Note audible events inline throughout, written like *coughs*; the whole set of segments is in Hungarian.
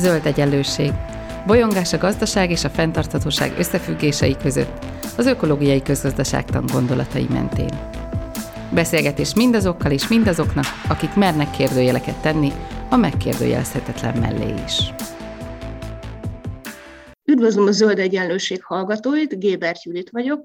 Zöld egyenlőség. Bolyongás a gazdaság és a fenntarthatóság összefüggései között, az ökológiai közgazdaságtan gondolatai mentén. Beszélgetés mindazokkal és mindazoknak, akik mernek kérdőjeleket tenni a megkérdőjelezhetetlen mellé is. Üdvözlöm a Zöld Egyenlőség hallgatóit, Gébert Judit vagyok,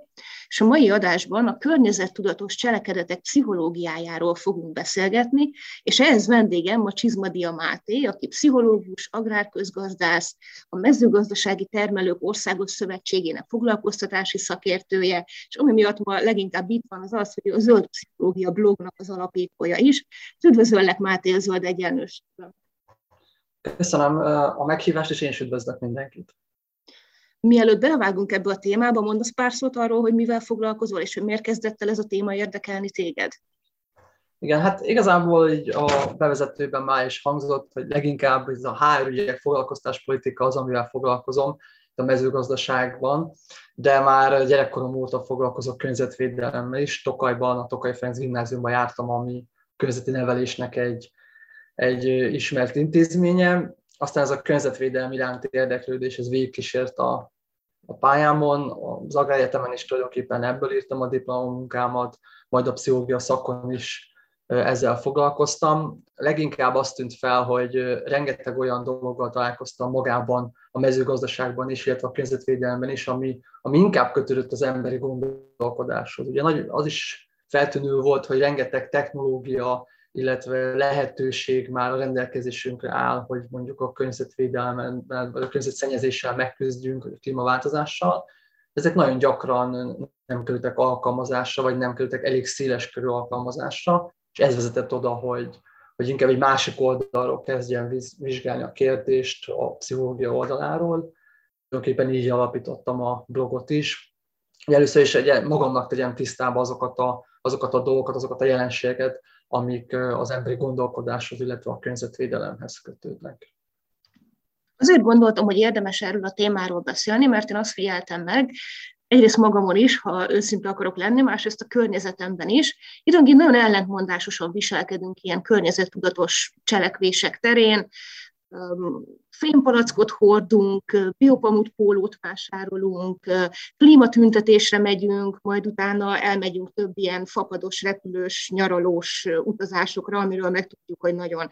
és a mai adásban a környezettudatos cselekedetek pszichológiájáról fogunk beszélgetni, és ehhez vendégem a Csizmadia Máté, aki pszichológus, agrárközgazdász, a mezőgazdasági termelők országos szövetségének foglalkoztatási szakértője, és ami miatt ma leginkább itt van az az, hogy a Zöld Pszichológia blognak az alapítója is. Üdvözöllek Máté a Zöld Egyenlőségben. Köszönöm a meghívást, és én is üdvözlök mindenkit. Mielőtt belevágunk ebbe a témába, mondasz pár szót arról, hogy mivel foglalkozol, és hogy miért kezdett el ez a téma érdekelni téged? Igen, hát igazából így a bevezetőben már is hangzott, hogy leginkább ez a HR ügyek foglalkoztáspolitika az, amivel foglalkozom a mezőgazdaságban, de már gyerekkorom óta foglalkozok környezetvédelemmel is. Tokajban, a Tokaj Ferenc gimnáziumban jártam, ami környezeti nevelésnek egy, egy ismert intézménye. Aztán ez a környezetvédelmi iránti érdeklődés, ez végigkísért a, a pályámon, az agrárjetemen is tulajdonképpen ebből írtam a diplomunkámat, majd a pszichológia szakon is ezzel foglalkoztam. Leginkább azt tűnt fel, hogy rengeteg olyan dologgal találkoztam magában a mezőgazdaságban is, illetve a környezetvédelemben is, ami, ami inkább kötődött az emberi gondolkodáshoz. Ugye nagy, az is feltűnő volt, hogy rengeteg technológia, illetve lehetőség már a rendelkezésünkre áll, hogy mondjuk a környezetvédelmen, vagy a környezetszennyezéssel megküzdjünk, vagy a klímaváltozással. Ezek nagyon gyakran nem kerültek alkalmazásra, vagy nem kerültek elég széles körű alkalmazásra, és ez vezetett oda, hogy, hogy inkább egy másik oldalról kezdjen vizsgálni a kérdést a pszichológia oldaláról. Tulajdonképpen így alapítottam a blogot is. Először is egy, magamnak tegyem tisztába azokat a, azokat a dolgokat, azokat a jelenségeket, amik az emberi gondolkodáshoz, illetve a környezetvédelemhez kötődnek. Azért gondoltam, hogy érdemes erről a témáról beszélni, mert én azt figyeltem meg, egyrészt magamon is, ha őszinte akarok lenni, másrészt a környezetemben is. Időnként nagyon ellentmondásosan viselkedünk ilyen környezettudatos cselekvések terén, fémpalackot hordunk, biopamut pólót vásárolunk, klímatüntetésre megyünk, majd utána elmegyünk több ilyen fapados, repülős, nyaralós utazásokra, amiről megtudjuk, hogy nagyon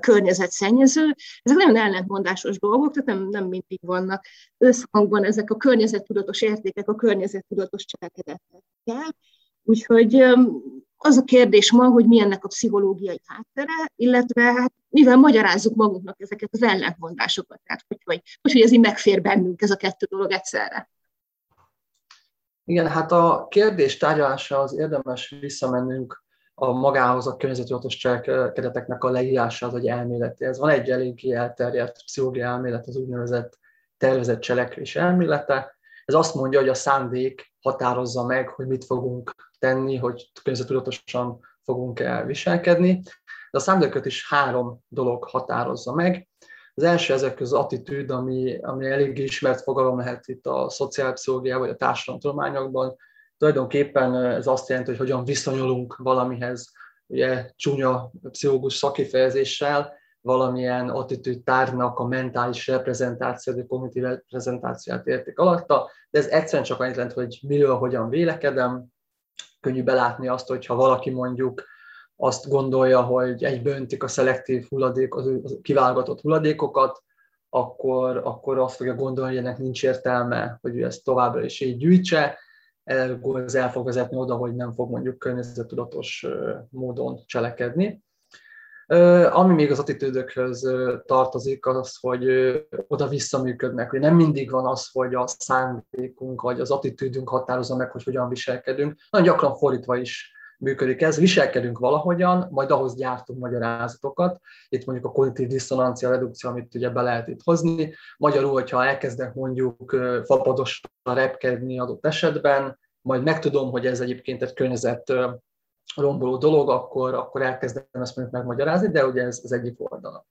környezetszennyező. Ezek nagyon ellentmondásos dolgok, tehát nem, nem mindig vannak összhangban ezek a környezettudatos értékek, a környezettudatos cselekedetekkel. Úgyhogy az a kérdés ma, hogy mi ennek a pszichológiai háttere, illetve hát mivel magyarázzuk magunknak ezeket az ellentmondásokat, tehát hogy, hogy, hogy, hogy ez így megfér bennünk ez a kettő dolog egyszerre. Igen, hát a kérdés tárgyalása az érdemes visszamennünk a magához a környezettudatos cselekedeteknek a leírásához, vagy elméletéhez. Van egy eléggé elterjedt pszichológiai elmélet, az úgynevezett tervezett cselekvés elmélete. Ez azt mondja, hogy a szándék határozza meg, hogy mit fogunk tenni, hogy környezetudatosan fogunk el viselkedni. De a szándékot is három dolog határozza meg. Az első ezek az attitűd, ami, ami elég ismert fogalom lehet itt a szociálpszichológia vagy a társadalomtudományokban. Tulajdonképpen ez azt jelenti, hogy hogyan viszonyulunk valamihez, ugye csúnya pszichológus szakifejezéssel, valamilyen attitűd tárgynak a mentális reprezentáció, vagy kognitív reprezentációját érték alatta, de ez egyszerűen csak annyit jelent, hogy miről, hogyan vélekedem, könnyű belátni azt, hogyha valaki mondjuk azt gondolja, hogy egy böntik a szelektív hulladék, az kiválogatott hulladékokat, akkor, akkor azt fogja gondolni, hogy ennek nincs értelme, hogy ő ezt továbbra is így gyűjtse, ez el fog vezetni oda, hogy nem fog mondjuk környezettudatos módon cselekedni. Ami még az attitűdökhöz tartozik, az, hogy oda visszaműködnek, hogy nem mindig van az, hogy a szándékunk vagy az attitűdünk határozza meg, hogy hogyan viselkedünk. Nagyon gyakran fordítva is működik ez, viselkedünk valahogyan, majd ahhoz gyártunk magyarázatokat. Itt mondjuk a kognitív diszonancia redukció, amit ugye be lehet itt hozni. Magyarul, hogyha elkezdek mondjuk fapadosra repkedni adott esetben, majd megtudom, hogy ez egyébként egy környezet romboló dolog, akkor, akkor elkezdem ezt mondjuk megmagyarázni, de ugye ez az egyik oldala.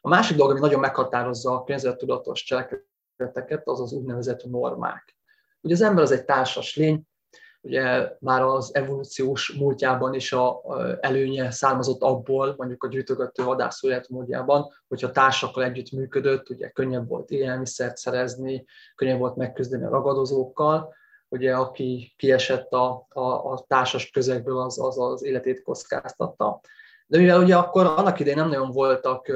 A másik dolog, ami nagyon meghatározza a környezettudatos cselekedeteket, az az úgynevezett normák. Ugye az ember az egy társas lény, ugye már az evolúciós múltjában is a, előnye származott abból, mondjuk a gyűjtögető vadászó módjában, hogyha társakkal együtt működött, ugye könnyebb volt élelmiszert szerezni, könnyebb volt megküzdeni a ragadozókkal, ugye aki kiesett a, a, a társas közegből, az, az az életét kockáztatta. De mivel ugye akkor annak idején nem nagyon voltak,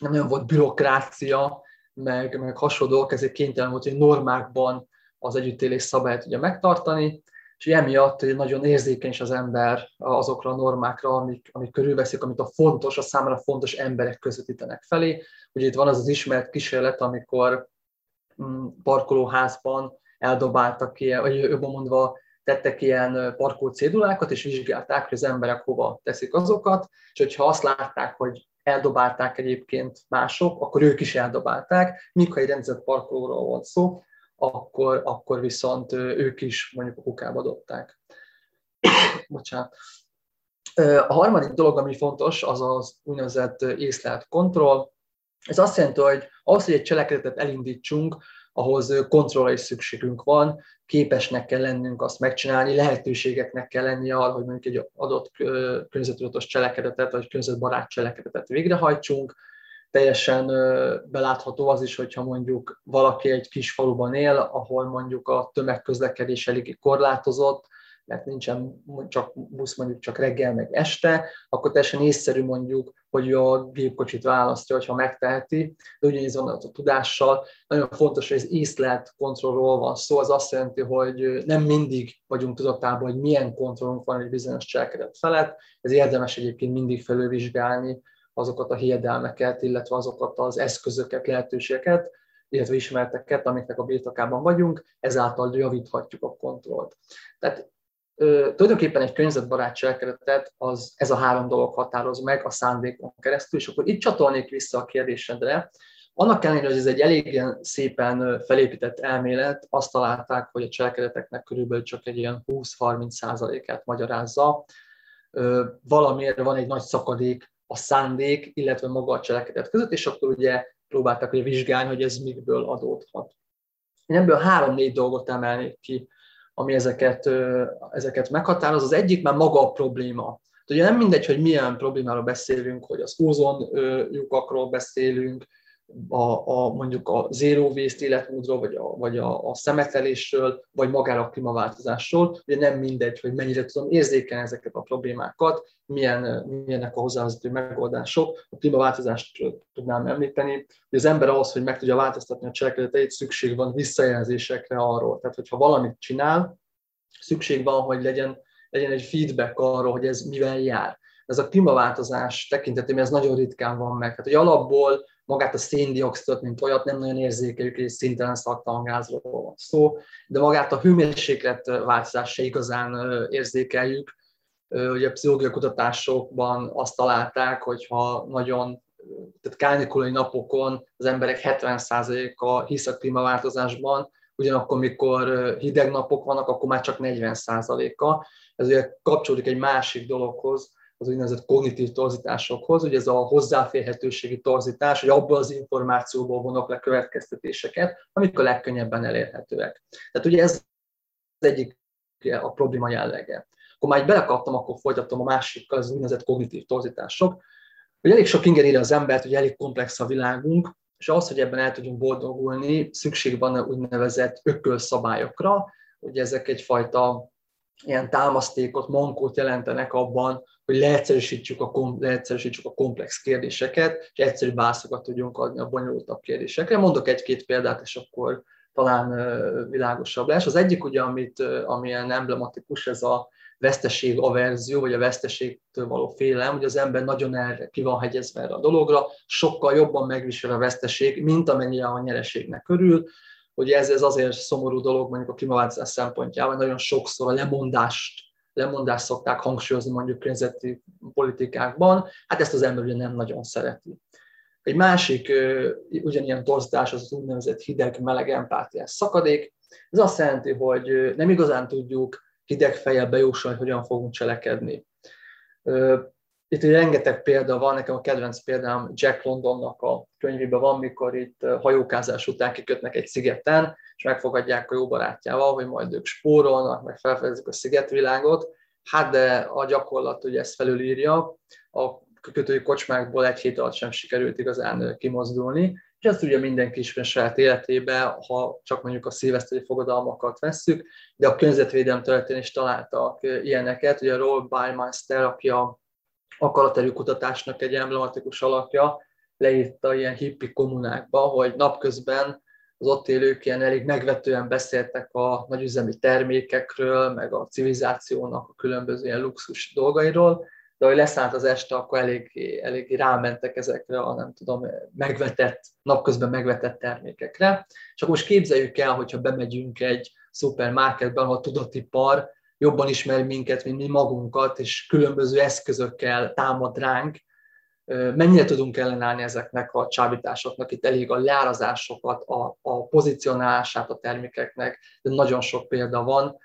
nem nagyon volt bürokrácia, meg, meg hasonlók, ezért kénytelen volt, hogy normákban az együttélés szabályt ugye megtartani, és emiatt nagyon érzékeny az ember azokra a normákra, amik, amik körülveszik, amit a fontos, a számára fontos emberek közvetítenek felé. Ugye itt van az az ismert kísérlet, amikor mm, parkolóházban eldobáltak ki, vagy jobban mondva tettek ilyen parkoló cédulákat, és vizsgálták, hogy az emberek hova teszik azokat, és hogyha azt látták, hogy eldobálták egyébként mások, akkor ők is eldobálták, míg ha egy rendezett parkolóról volt szó, akkor, akkor viszont ők is mondjuk a kukába dobták. *coughs* Bocsánat. A harmadik dolog, ami fontos, az az úgynevezett észlelt kontroll. Ez azt jelenti, hogy ahhoz, hogy egy cselekedetet elindítsunk, ahhoz kontrollra is szükségünk van, képesnek kell lennünk azt megcsinálni, lehetőségeknek kell lennie arra, hogy mondjuk egy adott környezetudatos cselekedetet, vagy környezetbarát cselekedetet végrehajtsunk, teljesen belátható az is, hogyha mondjuk valaki egy kis faluban él, ahol mondjuk a tömegközlekedés eléggé korlátozott, mert nincsen csak busz mondjuk csak reggel meg este, akkor teljesen észszerű mondjuk, hogy a gépkocsit választja, hogyha megteheti, de ugyanígy van a tudással. Nagyon fontos, hogy ez észlelt kontrollról van szó, az azt jelenti, hogy nem mindig vagyunk tudatában, hogy milyen kontrollunk van egy bizonyos cselekedet felett, ez érdemes egyébként mindig felülvizsgálni, azokat a hiedelmeket, illetve azokat az eszközöket, lehetőségeket, illetve ismerteket, amiknek a birtokában vagyunk, ezáltal javíthatjuk a kontrollt. Tehát tulajdonképpen egy környezetbarát cselekedetet az, ez a három dolog határoz meg a szándékon keresztül, és akkor itt csatolnék vissza a kérdésedre. Annak ellenére, hogy ez egy elég szépen felépített elmélet, azt találták, hogy a cselekedeteknek körülbelül csak egy ilyen 20-30 százalékát magyarázza. Valamiért van egy nagy szakadék a szándék, illetve maga a cselekedet között, és akkor ugye próbáltak ugye vizsgálni, hogy ez mikből adódhat. Én ebből három-négy dolgot emelnék ki, ami ezeket, ezeket meghatároz. Az egyik már maga a probléma. Ugye nem mindegy, hogy milyen problémáról beszélünk, hogy az ózon lyukakról beszélünk, a, a, mondjuk a zero waste életmódról, vagy a, vagy a, a szemetelésről, vagy magára a klímaváltozásról. Ugye nem mindegy, hogy mennyire tudom érzékelni ezeket a problémákat, milyen, milyenek a hozzávezető megoldások. A klímaváltozást tudnám említeni, hogy az ember ahhoz, hogy meg tudja változtatni a cselekedeteit, szükség van visszajelzésekre arról. Tehát, hogyha valamit csinál, szükség van, hogy legyen, legyen egy feedback arról, hogy ez mivel jár. Ez a klímaváltozás tekintetében ez nagyon ritkán van meg. Hát, hogy alapból magát a széndiokszidot, mint olyat nem nagyon érzékeljük, hogy szintelen szaktalangázról van szó, de magát a hőmérséklet változást se igazán érzékeljük. Ugye a pszichológiai kutatásokban azt találták, hogy ha nagyon tehát kánikulai napokon az emberek 70%-a hisz a klímaváltozásban, ugyanakkor, mikor hideg napok vannak, akkor már csak 40%-a. Ez ugye kapcsolódik egy másik dologhoz, az úgynevezett kognitív torzításokhoz, ugye ez a hozzáférhetőségi torzítás, hogy abból az információból vonok le következtetéseket, amik a legkönnyebben elérhetőek. Tehát ugye ez az egyik a probléma jellege. Akkor már belekaptam, akkor folytatom a másikkal, az úgynevezett kognitív torzítások, hogy elég sok inger az embert, hogy elég komplex a világunk, és ahhoz, hogy ebben el tudjunk boldogulni, szükség van úgynevezett ökölszabályokra, ugye ezek egyfajta ilyen támasztékot, mankót jelentenek abban, hogy leegyszerűsítsük a, kom- leegyszerűsítsük a komplex kérdéseket, és egyszerű válaszokat tudjunk adni a bonyolultabb kérdésekre. Mondok egy-két példát, és akkor talán világosabb lesz. Az egyik ugye, amit, amilyen emblematikus, ez a veszteség averzió, vagy a veszteségtől való félelem, hogy az ember nagyon erre ki van hegyezve erre a dologra, sokkal jobban megvisel a veszteség, mint amennyire a nyereségnek körül. Ugye ez, ez azért szomorú dolog mondjuk a klímaváltozás szempontjában, nagyon sokszor a lemondást lemondást szokták hangsúlyozni mondjuk környezeti politikákban, hát ezt az ember ugye nem nagyon szereti. Egy másik ugyanilyen torzítás az az úgynevezett hideg-meleg empátiás szakadék. Ez azt jelenti, hogy nem igazán tudjuk hideg fejjel bejósolni, hogy hogyan fogunk cselekedni. Itt rengeteg példa van, nekem a kedvenc példám Jack Londonnak a könyvében van, mikor itt hajókázás után kikötnek egy szigeten, és megfogadják a jó barátjával, hogy majd ők spórolnak, meg felfedezik a szigetvilágot. Hát de a gyakorlat ugye ezt felülírja, a kötői kocsmákból egy hét alatt sem sikerült igazán kimozdulni, és ezt ugye mindenki ismer saját életébe, ha csak mondjuk a szilveszteri fogadalmakat vesszük, de a környezetvédelem területén is találtak ilyeneket. Ugye Roll Bymeister, aki a akaraterő kutatásnak egy emblematikus alakja, leírta ilyen hippi kommunákba, hogy napközben az ott élők ilyen elég megvetően beszéltek a nagyüzemi termékekről, meg a civilizációnak a különböző ilyen luxus dolgairól, de hogy leszállt az este, akkor elég, elég rámentek ezekre a nem tudom, megvetett, napközben megvetett termékekre. Akkor most képzeljük el, hogyha bemegyünk egy szupermarketben, ahol tudatipar jobban ismer minket, mint mi magunkat, és különböző eszközökkel támad ránk, mennyire tudunk ellenállni ezeknek a csábításoknak, itt elég a leárazásokat, a, a pozicionálását a termékeknek, de nagyon sok példa van.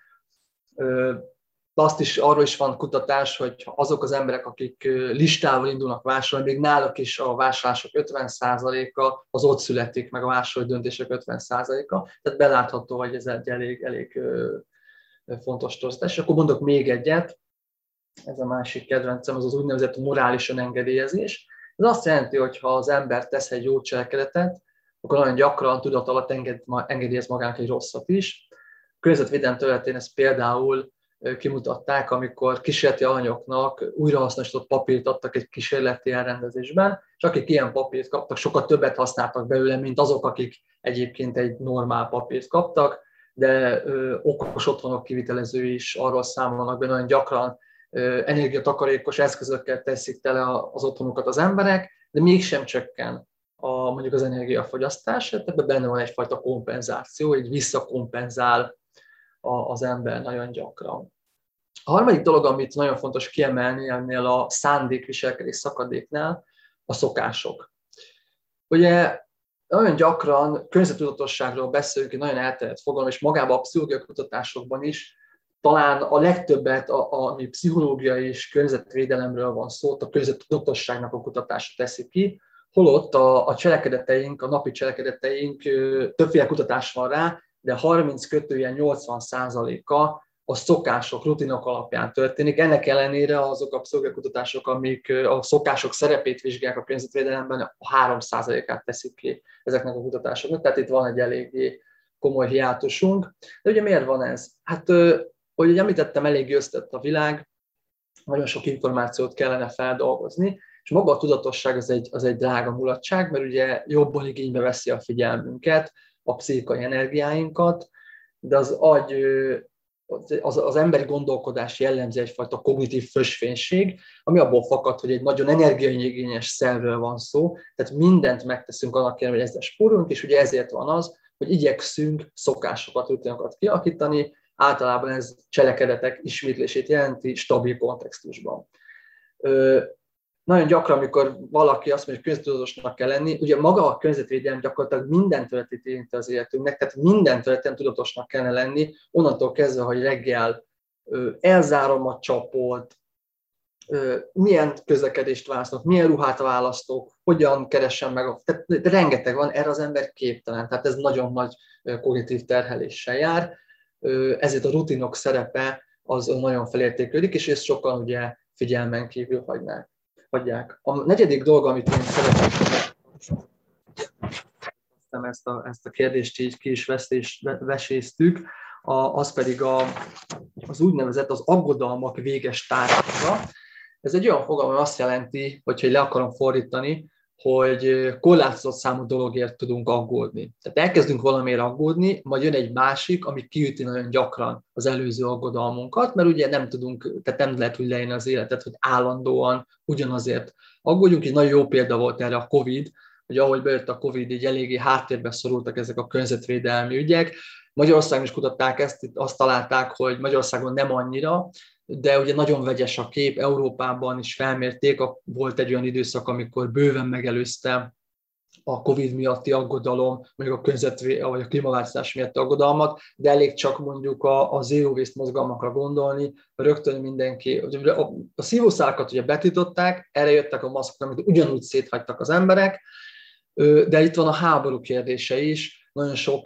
Azt is, arról is van kutatás, hogy azok az emberek, akik listával indulnak vásárolni, még náluk is a vásárlások 50%-a az ott születik, meg a vásárolói döntések 50%-a, tehát belátható, hogy ez egy elég, elég fontos torzítás. És akkor mondok még egyet, ez a másik kedvencem, az az úgynevezett morális önengedélyezés. Ez azt jelenti, hogy ha az ember tesz egy jó cselekedetet, akkor nagyon gyakran tudat alatt enged, engedélyez magának egy rosszat is. A környezetvédelem területén ez például kimutatták, amikor kísérleti alanyoknak újrahasznosított papírt adtak egy kísérleti elrendezésben, és akik ilyen papírt kaptak, sokkal többet használtak belőle, mint azok, akik egyébként egy normál papírt kaptak, de okos otthonok kivitelezői is arról számolnak be, nagyon gyakran ö, energiatakarékos eszközökkel teszik tele az otthonukat az emberek, de mégsem csökken a, mondjuk az energiafogyasztás, tehát ebben benne van egyfajta kompenzáció, egy visszakompenzál az ember nagyon gyakran. A harmadik dolog, amit nagyon fontos kiemelni ennél a szándékviselkedés szakadéknál, a szokások. Ugye nagyon gyakran környezetudatosságról beszélünk, egy nagyon elterjedt fogalom, és magában a pszichológiai kutatásokban is talán a legtöbbet, a, a, ami pszichológiai és környezetvédelemről van szó, a környezetudatosságnak a kutatása teszi ki, holott a, a cselekedeteink, a napi cselekedeteink, többféle kutatás van rá, de 30 kötőjen 80 százaléka a szokások, rutinok alapján történik. Ennek ellenére azok a pszichológiai amik a szokások szerepét vizsgálják a környezetvédelemben, a 3%-át teszik ki ezeknek a kutatásoknak, tehát itt van egy eléggé komoly hiátusunk. De ugye miért van ez? Hát, hogy említettem, elég összetett a világ, nagyon sok információt kellene feldolgozni, és maga a tudatosság az egy, az egy drága mulatság, mert ugye jobban igénybe veszi a figyelmünket, a pszichikai energiáinkat, de az agy az, az emberi gondolkodás jellemzi egyfajta kognitív fösvénység, ami abból fakad, hogy egy nagyon energiaigényes szervről van szó, tehát mindent megteszünk annak érdekében, hogy ezzel spórolunk, és ugye ezért van az, hogy igyekszünk szokásokat, rutinokat kialakítani, általában ez cselekedetek ismétlését jelenti stabil kontextusban nagyon gyakran, amikor valaki azt mondja, hogy környezettudatosnak kell lenni, ugye maga a környezetvédelem gyakorlatilag minden területét érinti az életünknek, tehát minden területen tudatosnak kellene lenni, onnantól kezdve, hogy reggel elzárom a csapot, milyen közlekedést választok, milyen ruhát választok, hogyan keresem meg, tehát rengeteg van, erre az ember képtelen, tehát ez nagyon nagy kognitív terheléssel jár, ezért a rutinok szerepe az nagyon felértékelődik, és ezt sokan ugye figyelmen kívül hagynák hagyják. A negyedik dolog, amit én szeretnék ezt a, ezt a kérdést így ki is veszés, veséztük, a, az pedig a, az úgynevezett az aggodalmak véges tárgya. Ez egy olyan fogalom, ami azt jelenti, hogyha le akarom fordítani, hogy korlátozott számú dologért tudunk aggódni. Tehát elkezdünk valamiért aggódni, majd jön egy másik, ami kiüti nagyon gyakran az előző aggodalmunkat, mert ugye nem tudunk, tehát nem lehet úgy leírni az életet, hogy állandóan ugyanazért aggódjunk. Egy nagyon jó példa volt erre a COVID, hogy ahogy bejött a COVID, így eléggé háttérbe szorultak ezek a környezetvédelmi ügyek. Magyarországon is kutatták ezt, itt azt találták, hogy Magyarországon nem annyira, de ugye nagyon vegyes a kép, Európában is felmérték, volt egy olyan időszak, amikor bőven megelőzte a Covid miatti aggodalom, mondjuk a környezetvé, vagy a klímaváltozás miatti aggodalmat, de elég csak mondjuk a, a zero waste mozgalmakra gondolni, rögtön mindenki, a, a szívószálakat ugye betították, erre jöttek a maszkok, amit ugyanúgy széthagytak az emberek, de itt van a háború kérdése is, nagyon sok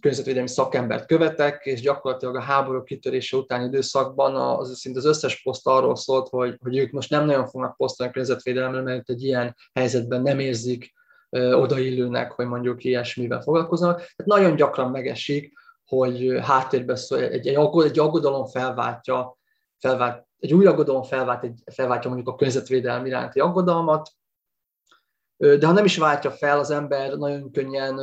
környezetvédelmi szakembert követek, és gyakorlatilag a háború kitörése utáni időszakban az, szinte az összes poszt arról szólt, hogy, hogy ők most nem nagyon fognak posztolni a környezetvédelemre, mert egy ilyen helyzetben nem érzik odaillőnek, hogy mondjuk ilyesmivel foglalkoznak. Tehát nagyon gyakran megesik, hogy háttérben szól, egy, egy, egy aggodalom felváltja, felvált, egy új aggodalom felvált, egy, felváltja mondjuk a környezetvédelem iránti aggodalmat, de ha nem is váltja fel, az ember nagyon könnyen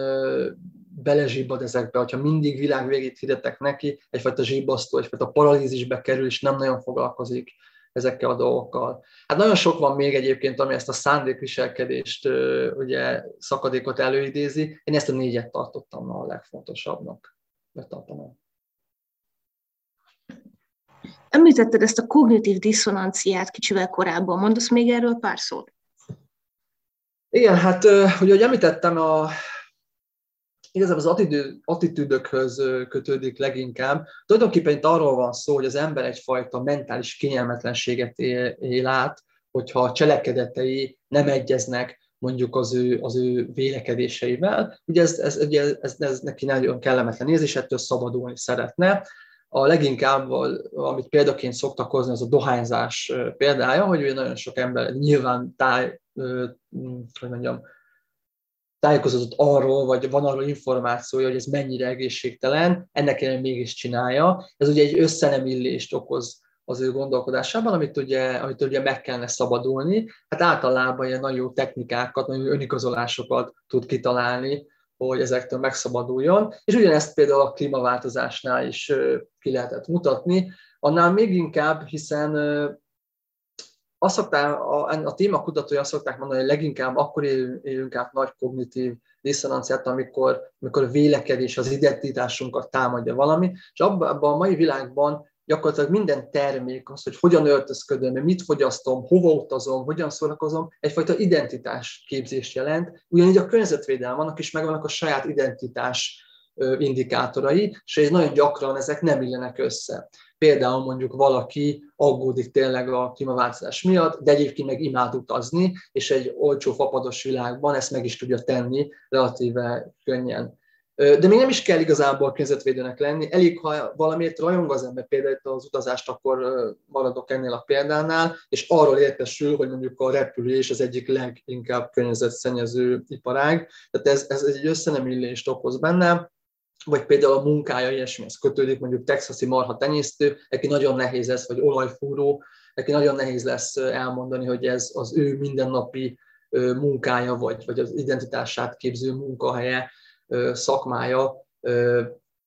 belezsibbad ezekbe, hogyha mindig világ végét hirdetek neki, egyfajta zsibbasztó, egyfajta paralízisbe kerül, és nem nagyon foglalkozik ezekkel a dolgokkal. Hát nagyon sok van még egyébként, ami ezt a szándékviselkedést, ugye szakadékot előidézi. Én ezt a négyet tartottam a legfontosabbnak. Betartanám. Említetted ezt a kognitív diszonanciát kicsivel korábban. Mondasz még erről pár szót? Igen, hát ugye, ahogy említettem, a, igazából az attitűdökhöz kötődik leginkább. Tulajdonképpen itt arról van szó, hogy az ember egyfajta mentális kényelmetlenséget él, él át, hogyha a cselekedetei nem egyeznek mondjuk az ő, az ő vélekedéseivel. Ugye ez, ez, ez, ez, ez neki nagyon kellemetlen érzés, ettől szabadulni szeretne. A leginkább, amit példaként szoktak hozni, az a dohányzás példája, hogy ugye nagyon sok ember nyilván táj, hogy mondjam, tájékozódott arról, vagy van arról információja, hogy ez mennyire egészségtelen, ennek ellenére mégis csinálja. Ez ugye egy összenemillést okoz az ő gondolkodásában, amit ugye, amit ugye meg kellene szabadulni. Hát általában ilyen nagyon jó technikákat, nagyon önigazolásokat tud kitalálni, hogy ezektől megszabaduljon. És ugyanezt például a klímaváltozásnál is ki lehetett mutatni, annál még inkább, hiszen azt szokták, a, a téma kutatói azt szokták mondani, hogy leginkább akkor élünk át nagy kognitív diszonanciát, amikor, amikor vélekedés, az identitásunkat támadja valami, és abban a mai világban gyakorlatilag minden termék, az, hogy hogyan öltözködöm, mit fogyasztom, hova utazom, hogyan szórakozom, egyfajta identitás képzést jelent. Ugyanígy a környezetvédelem, annak is megvannak a saját identitás indikátorai, és nagyon gyakran ezek nem illenek össze. Például mondjuk valaki aggódik tényleg a klímaváltozás miatt, de egyébként meg imád utazni, és egy olcsó fapados világban ezt meg is tudja tenni relatíve könnyen. De még nem is kell igazából környezetvédőnek lenni, elég, ha valamiért rajong az ember, például az utazást, akkor maradok ennél a példánál, és arról értesül, hogy mondjuk a repülés az egyik leginkább környezetszennyező iparág, tehát ez, ez egy összenemillést okoz bennem, vagy például a munkája ilyesmihez kötődik, mondjuk texasi marha tenyésztő, neki nagyon nehéz lesz, vagy olajfúró, neki nagyon nehéz lesz elmondani, hogy ez az ő mindennapi munkája, vagy, vagy az identitását képző munkahelye, szakmája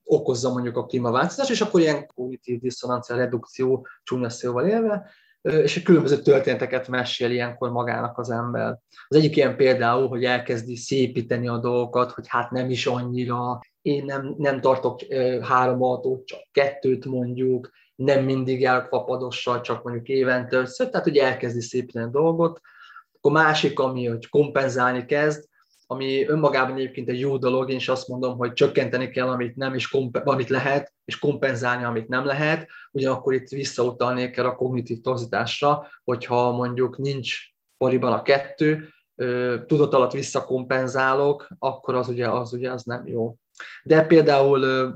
okozza mondjuk a klímaváltozás, és akkor ilyen kognitív diszonancia redukció csúnya szóval élve, és különböző történeteket mesél ilyenkor magának az ember. Az egyik ilyen például, hogy elkezdi szépíteni a dolgokat, hogy hát nem is annyira, én nem, nem tartok három autót, csak kettőt mondjuk, nem mindig járok fapadossal, csak mondjuk évente össze, tehát hogy elkezdi szépíteni a dolgot. Akkor másik, ami, hogy kompenzálni kezd, ami önmagában egyébként egy jó dolog, én is azt mondom, hogy csökkenteni kell, amit nem, és komp- amit lehet, és kompenzálni, amit nem lehet. Ugyanakkor itt visszautalnék kell a kognitív torzításra, hogyha mondjuk nincs pariban a kettő, tudat alatt visszakompenzálok, akkor az ugye az, ugye az nem jó. De például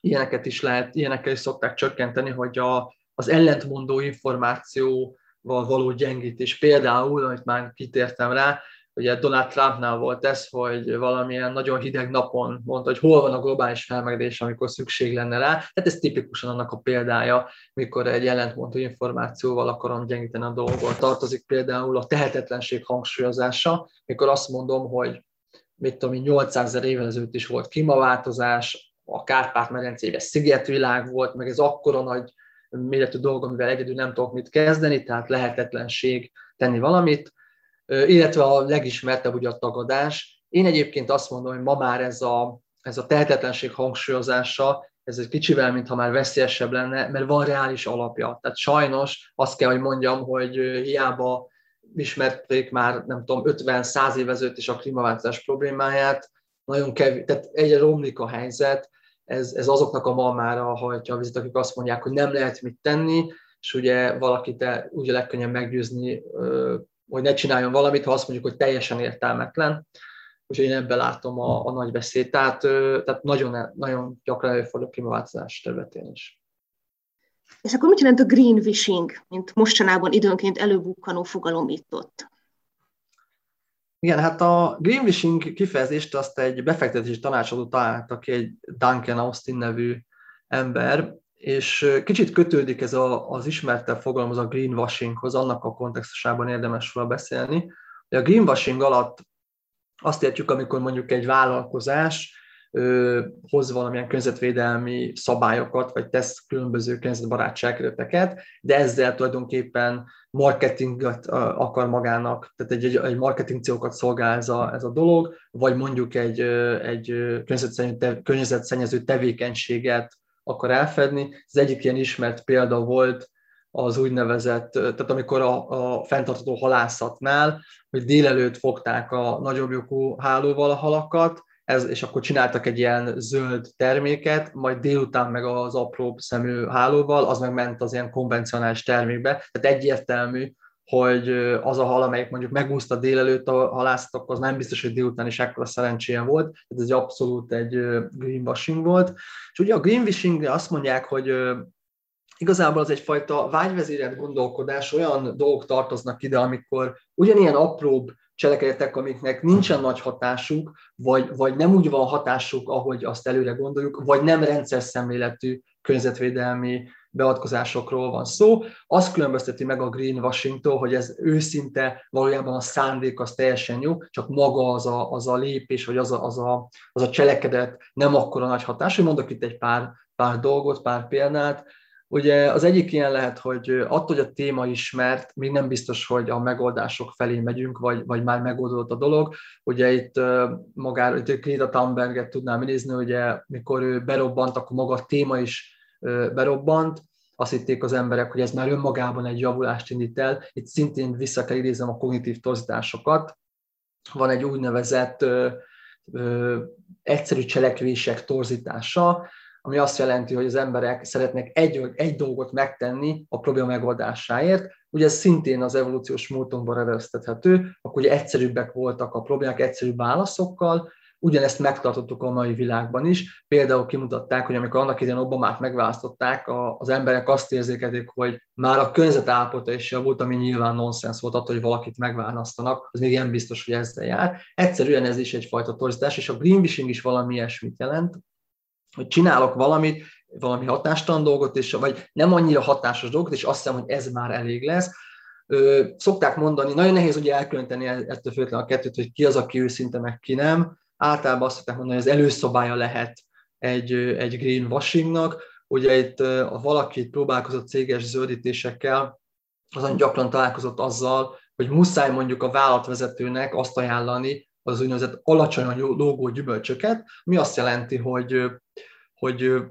ilyeneket is lehet, ilyenekkel is szokták csökkenteni, hogy a, az ellentmondó információval való gyengítés. Például, amit már kitértem rá, ugye Donald Trumpnál volt ez, hogy valamilyen nagyon hideg napon mondta, hogy hol van a globális felmelegedés, amikor szükség lenne rá. Tehát ez tipikusan annak a példája, mikor egy ellentmondó információval akarom gyengíteni a dolgot. Tartozik például a tehetetlenség hangsúlyozása, mikor azt mondom, hogy mit tudom, 800 ezer évvel ezelőtt is volt klímaváltozás, a Kárpát-medencében szigetvilág volt, meg ez akkora nagy méretű dolog, amivel egyedül nem tudok mit kezdeni, tehát lehetetlenség tenni valamit illetve a legismertebb ugye a tagadás. Én egyébként azt mondom, hogy ma már ez a, ez a tehetetlenség hangsúlyozása, ez egy kicsivel, mintha már veszélyesebb lenne, mert van reális alapja. Tehát sajnos azt kell, hogy mondjam, hogy hiába ismerték már, nem tudom, 50-100 évezőt is a klímaváltozás problémáját, nagyon kevés, tehát egyre romlik a helyzet, ez, ez azoknak a malmára hajtja a vizet, akik azt mondják, hogy nem lehet mit tenni, és ugye valakit úgy a legkönnyebb meggyőzni, hogy ne csináljon valamit, ha azt mondjuk, hogy teljesen értelmetlen. Úgyhogy én ebben látom a, a nagy veszélyt. Tehát, tehát nagyon, nagyon gyakran előfordul a klímaváltozás területén is. És akkor mit jelent a greenwishing, mint mostanában időnként előbukkanó fogalom itt ott? Igen, hát a greenwishing kifejezést azt egy befektetési tanácsadó találta ki, egy Duncan Austin nevű ember, és kicsit kötődik ez a, az ismertebb fogalom, az a greenwashinghoz, annak a kontextusában érdemes róla beszélni. A greenwashing alatt azt értjük, amikor mondjuk egy vállalkozás ö, hoz valamilyen környezetvédelmi szabályokat, vagy tesz különböző környezetbarát cselekedeteket, de ezzel tulajdonképpen marketinget akar magának, tehát egy, egy, egy marketing célokat szolgál ez a, ez a dolog, vagy mondjuk egy, egy környezetszennyező, környezetszennyező tevékenységet akar elfedni. Az egyik ilyen ismert példa volt az úgynevezett, tehát amikor a, a fenntartható halászatnál, hogy délelőtt fogták a nagyobb lyukú hálóval a halakat, ez, és akkor csináltak egy ilyen zöld terméket, majd délután meg az apróbb szemű hálóval, az meg ment az ilyen konvencionális termékbe. Tehát egyértelmű, hogy az a hal, amelyik mondjuk megúszta délelőtt a halászatok, az nem biztos, hogy délután is ekkora szerencséje volt, ez egy abszolút egy greenwashing volt. És ugye a greenwashing azt mondják, hogy igazából az egyfajta vágyvezérelt gondolkodás, olyan dolgok tartoznak ide, amikor ugyanilyen apróbb cselekedetek, amiknek nincsen nagy hatásuk, vagy, vagy nem úgy van hatásuk, ahogy azt előre gondoljuk, vagy nem rendszer szemléletű környezetvédelmi beavatkozásokról van szó. Az különbözteti meg a greenwashing-tól, hogy ez őszinte, valójában a szándék az teljesen jó, csak maga az a, az a lépés, vagy az a, az, a, az a cselekedet nem akkora nagy hatás. Hogy mondok itt egy pár, pár dolgot, pár példát. Ugye az egyik ilyen lehet, hogy attól, hogy a téma ismert, még nem biztos, hogy a megoldások felé megyünk, vagy, vagy már megoldódott a dolog. Ugye itt magára, itt Greta Thunberget tudnám nézni, ugye mikor ő berobbant, akkor maga a téma is berobbant, azt hitték az emberek, hogy ez már önmagában egy javulást indít el. Itt szintén vissza kell idéznem a kognitív torzításokat. Van egy úgynevezett ö, ö, egyszerű cselekvések torzítása, ami azt jelenti, hogy az emberek szeretnek egy, egy dolgot megtenni a probléma megoldásáért. Ugye ez szintén az evolúciós múltunkban reveztethető, akkor ugye egyszerűbbek voltak a problémák egyszerű válaszokkal, Ugyanezt megtartottuk a mai világban is. Például kimutatták, hogy amikor annak idején Obamát megválasztották, az emberek azt érzékelik, hogy már a környezet állapota is javult, ami nyilván nonsens volt attól, hogy valakit megválasztanak, az még ilyen biztos, hogy ezzel jár. Egyszerűen ez is egyfajta torzítás, és a greenwishing is valami ilyesmit jelent, hogy csinálok valamit, valami hatástalan dolgot, és, vagy nem annyira hatásos dolgot, és azt hiszem, hogy ez már elég lesz. Ö, szokták mondani, nagyon nehéz ugye elkülöníteni ettől függetlenül a kettőt, hogy ki az, aki őszinte, meg ki nem általában azt szokták mondani, hogy az előszobája lehet egy, egy greenwashingnak. Ugye itt ha valaki próbálkozott céges zöldítésekkel, azon gyakran találkozott azzal, hogy muszáj mondjuk a vállalatvezetőnek azt ajánlani, az úgynevezett alacsonyan lógó gyümölcsöket, mi azt jelenti, hogy, hogy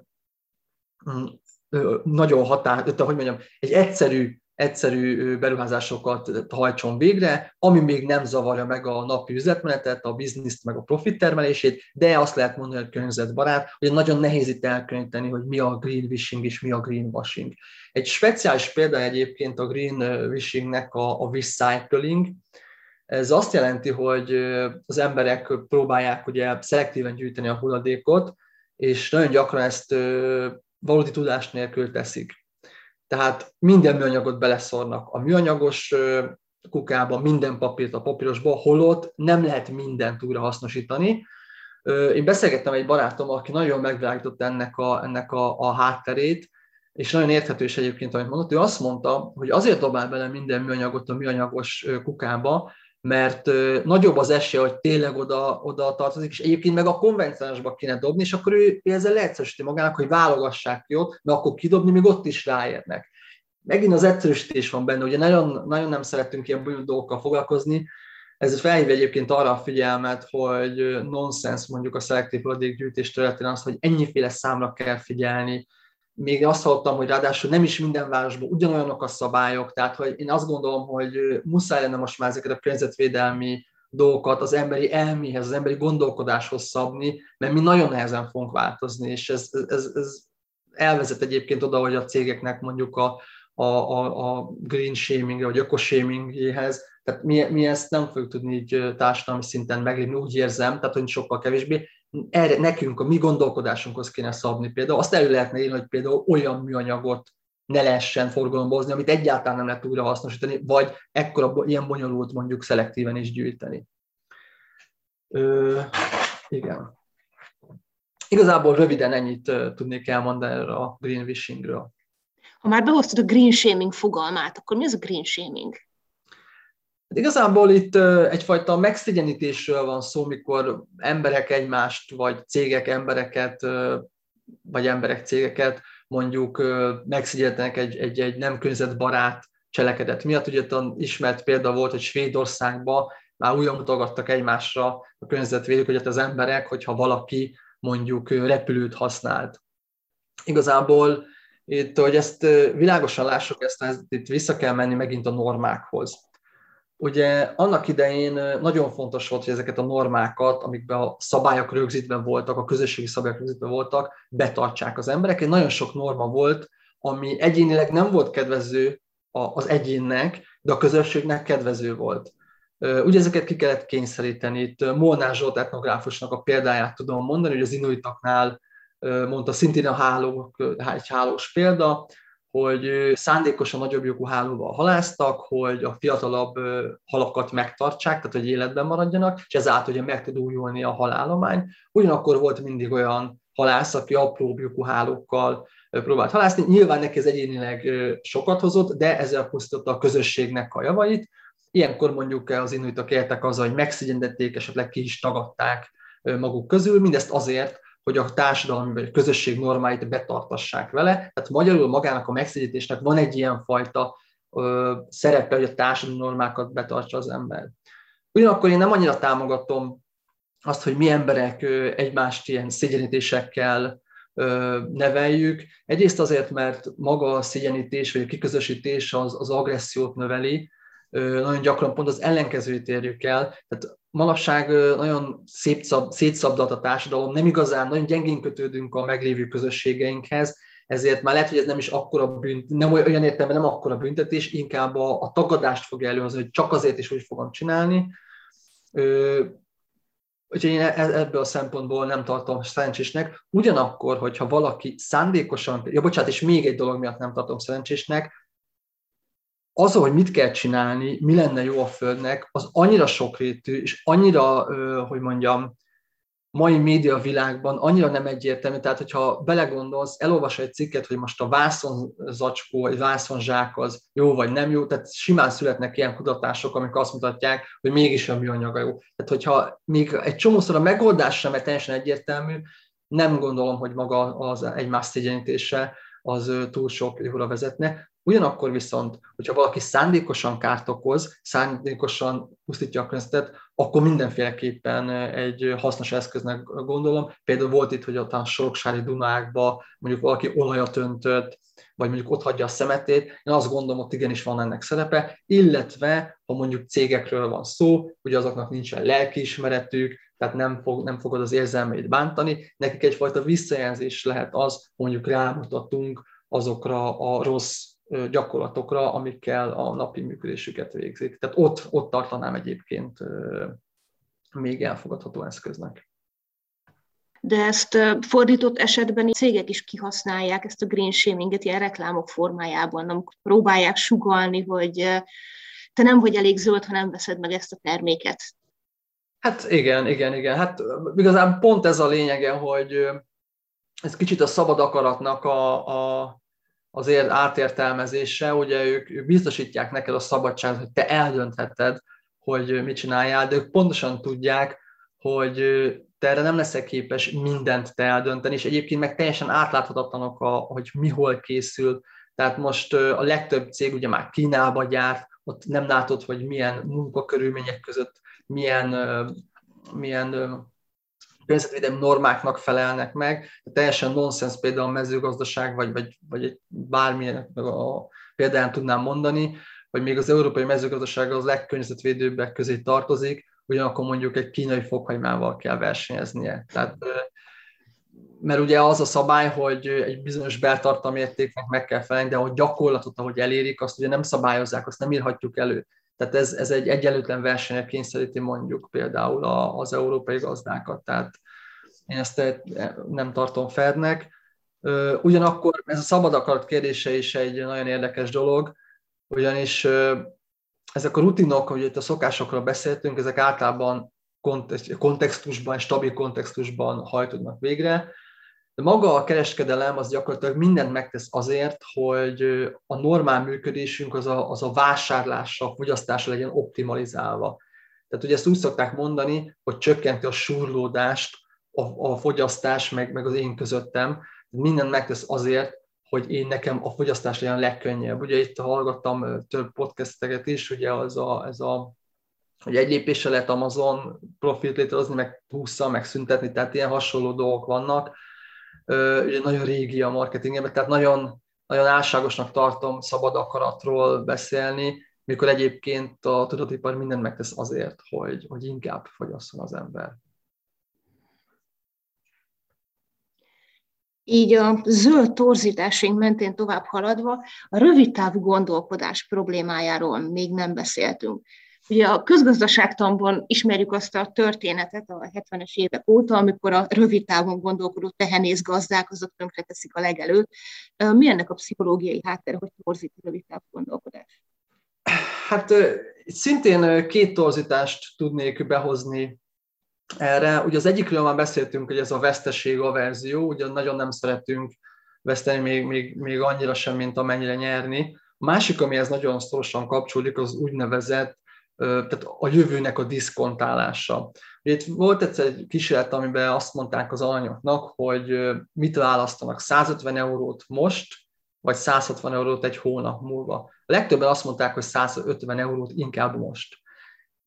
nagyon határ, hogy mondjam, egy egyszerű egyszerű beruházásokat hajtson végre, ami még nem zavarja meg a napi üzletmenetet, a bizniszt, meg a profit termelését, de azt lehet mondani, hogy környezetbarát, hogy nagyon nehéz itt elkönyvteni, hogy mi a greenwishing és mi a greenwashing. Egy speciális példa egyébként a greenwishingnek a, a recycling, ez azt jelenti, hogy az emberek próbálják ugye szelektíven gyűjteni a hulladékot, és nagyon gyakran ezt valódi tudás nélkül teszik tehát minden műanyagot beleszornak a műanyagos kukába, minden papírt a papírosba, holott nem lehet mindent újra hasznosítani. Én beszélgettem egy barátom, aki nagyon megvilágította ennek a, ennek a, a hátterét, és nagyon érthető is egyébként, amit mondott. Ő azt mondta, hogy azért dobál bele minden műanyagot a műanyagos kukába, mert nagyobb az esély, hogy tényleg oda, oda tartozik, és egyébként meg a konvencionálisba kéne dobni, és akkor ő ezzel leegyszerűsíti magának, hogy válogassák ki ott, mert akkor kidobni, még ott is ráérnek. Megint az egyszerűsítés van benne, ugye nagyon, nagyon nem szeretünk ilyen bonyolult dolgokkal foglalkozni, ez felhívja egyébként arra a figyelmet, hogy nonsens mondjuk a szelektív hulladékgyűjtés területén az, hogy ennyiféle számra kell figyelni, még azt hallottam, hogy ráadásul nem is minden városban ugyanolyanok a szabályok, tehát hogy én azt gondolom, hogy muszáj lenne most már ezeket a környezetvédelmi dolgokat az emberi elméhez, az emberi gondolkodáshoz szabni, mert mi nagyon nehezen fogunk változni, és ez, ez, ez elvezet egyébként oda, hogy a cégeknek mondjuk a, a, a, a green shaming vagy ökoshamingéhez, tehát mi, mi ezt nem fogjuk tudni így társadalmi szinten meglépni, úgy érzem, tehát hogy sokkal kevésbé. Erre, nekünk a mi gondolkodásunkhoz kéne szabni például. Azt elő lehetne írni, hogy például olyan műanyagot ne lehessen forgalombozni, amit egyáltalán nem lehet újra hasznosítani, vagy ekkora ilyen bonyolult mondjuk szelektíven is gyűjteni. Ö, igen. Igazából röviden ennyit tudnék elmondani erre a greenwashingről. Ha már behoztad a green shaming fogalmát, akkor mi az a green shaming? Hát igazából itt egyfajta megszigyenítésről van szó, mikor emberek egymást, vagy cégek embereket, vagy emberek cégeket mondjuk megszigyenítenek egy, egy, egy nem környezetbarát cselekedet miatt. Ugye ismert példa volt, hogy Svédországban már újra mutogattak egymásra a környezetvédők, hogy hát az emberek, hogyha valaki mondjuk repülőt használt. Igazából itt, hogy ezt világosan lássuk, ezt, ezt itt vissza kell menni megint a normákhoz. Ugye annak idején nagyon fontos volt, hogy ezeket a normákat, amikben a szabályok rögzítve voltak, a közösségi szabályok rögzítve voltak, betartsák az emberek. Egy nagyon sok norma volt, ami egyénileg nem volt kedvező az egyénnek, de a közösségnek kedvező volt. Ugye ezeket ki kellett kényszeríteni. Itt Molnár Zsolt etnográfusnak a példáját tudom mondani, hogy az inuitaknál mondta szintén a háló, egy hálós példa, hogy szándékosan nagyobb lyukú hálóval haláztak, hogy a fiatalabb halakat megtartsák, tehát hogy életben maradjanak, és ezáltal ugye meg tud újulni a halálomány. Ugyanakkor volt mindig olyan halász, aki apró lyukú hálókkal próbált halászni. Nyilván neki ez egyénileg sokat hozott, de ezzel pusztította a közösségnek a javait. Ilyenkor mondjuk az inuitok éltek azzal, hogy megszigyentették, esetleg ki is tagadták maguk közül, mindezt azért, hogy a társadalmi vagy a közösség normáit betartassák vele. Tehát magyarul magának a megszegyítésnek van egy ilyen fajta szerepe, hogy a társadalmi normákat betartsa az ember. Ugyanakkor én nem annyira támogatom azt, hogy mi emberek ö, egymást ilyen szégyenítésekkel ö, neveljük. Egyrészt azért, mert maga a szégyenítés vagy a kiközösítés az, az agressziót növeli, nagyon gyakran pont az ellenkezőt érjük el. Tehát manapság nagyon szép szab, szétszabdalt a társadalom, nem igazán, nagyon gyengén kötődünk a meglévő közösségeinkhez, ezért már lehet, hogy ez nem is akkora bünt, nem olyan értelemben nem akkora büntetés, inkább a, a tagadást fog előhozni, hogy csak azért is úgy fogom csinálni. Ö, úgyhogy én e, e, ebből a szempontból nem tartom szerencsésnek. Ugyanakkor, hogyha valaki szándékosan, ja bocsánat, és még egy dolog miatt nem tartom szerencsésnek, az, hogy mit kell csinálni, mi lenne jó a Földnek, az annyira sokrétű, és annyira, hogy mondjam, mai média világban annyira nem egyértelmű, tehát hogyha belegondolsz, elolvas egy cikket, hogy most a vászonzacskó, vagy vászonzsák az jó vagy nem jó, tehát simán születnek ilyen kutatások, amik azt mutatják, hogy mégis a műanyaga jó. Tehát hogyha még egy csomószor a megoldás sem teljesen egyértelmű, nem gondolom, hogy maga az egymás szégyenítése az túl sok jóra vezetne. Ugyanakkor viszont, hogyha valaki szándékosan kárt okoz, szándékosan pusztítja a környezetet, akkor mindenféleképpen egy hasznos eszköznek gondolom. Például volt itt, hogy a soroksári Dunákba mondjuk valaki olajat öntött, vagy mondjuk ott hagyja a szemetét, én azt gondolom, ott igenis van ennek szerepe, illetve ha mondjuk cégekről van szó, hogy azoknak nincsen lelkiismeretük, tehát nem, fog, nem fogod az érzelmeit bántani, nekik egyfajta visszajelzés lehet az, mondjuk rámutatunk azokra a rossz gyakorlatokra, amikkel a napi működésüket végzik. Tehát ott, ott tartanám egyébként még elfogadható eszköznek. De ezt fordított esetben cégek is kihasználják ezt a green shaminget ilyen reklámok formájában, amikor próbálják sugalni, hogy te nem vagy elég zöld, ha nem veszed meg ezt a terméket. Hát igen, igen, igen. Hát igazán pont ez a lényege, hogy ez kicsit a szabad akaratnak a, a az átértelmezése, ugye ők, ők biztosítják neked a szabadságot, hogy te eldöntheted, hogy mit csináljál, de ők pontosan tudják, hogy te erre nem leszel képes mindent te eldönteni, és egyébként meg teljesen átláthatatlanok, a, hogy mi hol készül. Tehát most a legtöbb cég ugye már Kínába gyárt, ott nem látod, hogy milyen munkakörülmények között, milyen, milyen környezetvédelmi normáknak felelnek meg. Teljesen nonsens például a mezőgazdaság, vagy, vagy, vagy egy bármilyen a példán tudnám mondani, hogy még az európai mezőgazdaság az legkörnyezetvédőbbek közé tartozik, ugyanakkor mondjuk egy kínai fokhagymával kell versenyeznie. Tehát, mert ugye az a szabály, hogy egy bizonyos beltartalmi értéknek meg kell felelni, de a gyakorlatot, ahogy elérik, azt ugye nem szabályozzák, azt nem írhatjuk elő. Tehát ez, ez egy egyenlőtlen versenyre kényszeríti mondjuk például az európai gazdákat. Tehát én ezt nem tartom fednek. Ugyanakkor ez a szabad akarat kérdése is egy nagyon érdekes dolog, ugyanis ezek a rutinok, hogy itt a szokásokról beszéltünk, ezek általában kontextusban, stabil kontextusban hajtodnak végre, de maga a kereskedelem az gyakorlatilag mindent megtesz azért, hogy a normál működésünk az a, az a vásárlásra, fogyasztásra legyen optimalizálva. Tehát ugye ezt úgy szokták mondani, hogy csökkenti a surlódást a, a fogyasztás meg, meg az én közöttem. Mindent megtesz azért, hogy én nekem a fogyasztás legyen legkönnyebb. Ugye itt hallgattam több podcasteket is, ugye az a, ez a hogy egy lépéssel lehet Amazon profilt létrehozni, meg 20 meg szüntetni, tehát ilyen hasonló dolgok vannak. Ugye nagyon régi a marketingben, tehát nagyon, nagyon álságosnak tartom szabad akaratról beszélni, mikor egyébként a tudatipar mindent megtesz azért, hogy, hogy inkább fogyasszon az ember. Így a zöld torzításunk mentén tovább haladva, a rövidtávú gondolkodás problémájáról még nem beszéltünk. Ugye a közgazdaságtanban ismerjük azt a történetet a 70-es évek óta, amikor a rövid távon gondolkodó tehenész gazdák azok tönkreteszik a legelőtt. Mi ennek a pszichológiai háttere, hogy torzít a rövid távú gondolkodás? Hát szintén két torzítást tudnék behozni erre. Ugye az egyikről már beszéltünk, hogy ez a veszteség a verzió, ugye nagyon nem szeretünk veszteni még, még, még annyira sem, mint amennyire nyerni. A másik, amihez nagyon szorosan kapcsolódik, az úgynevezett tehát a jövőnek a diszkontálása. Itt volt egyszer egy kísérlet, amiben azt mondták az alanyoknak, hogy mit választanak, 150 eurót most, vagy 160 eurót egy hónap múlva. A legtöbben azt mondták, hogy 150 eurót inkább most.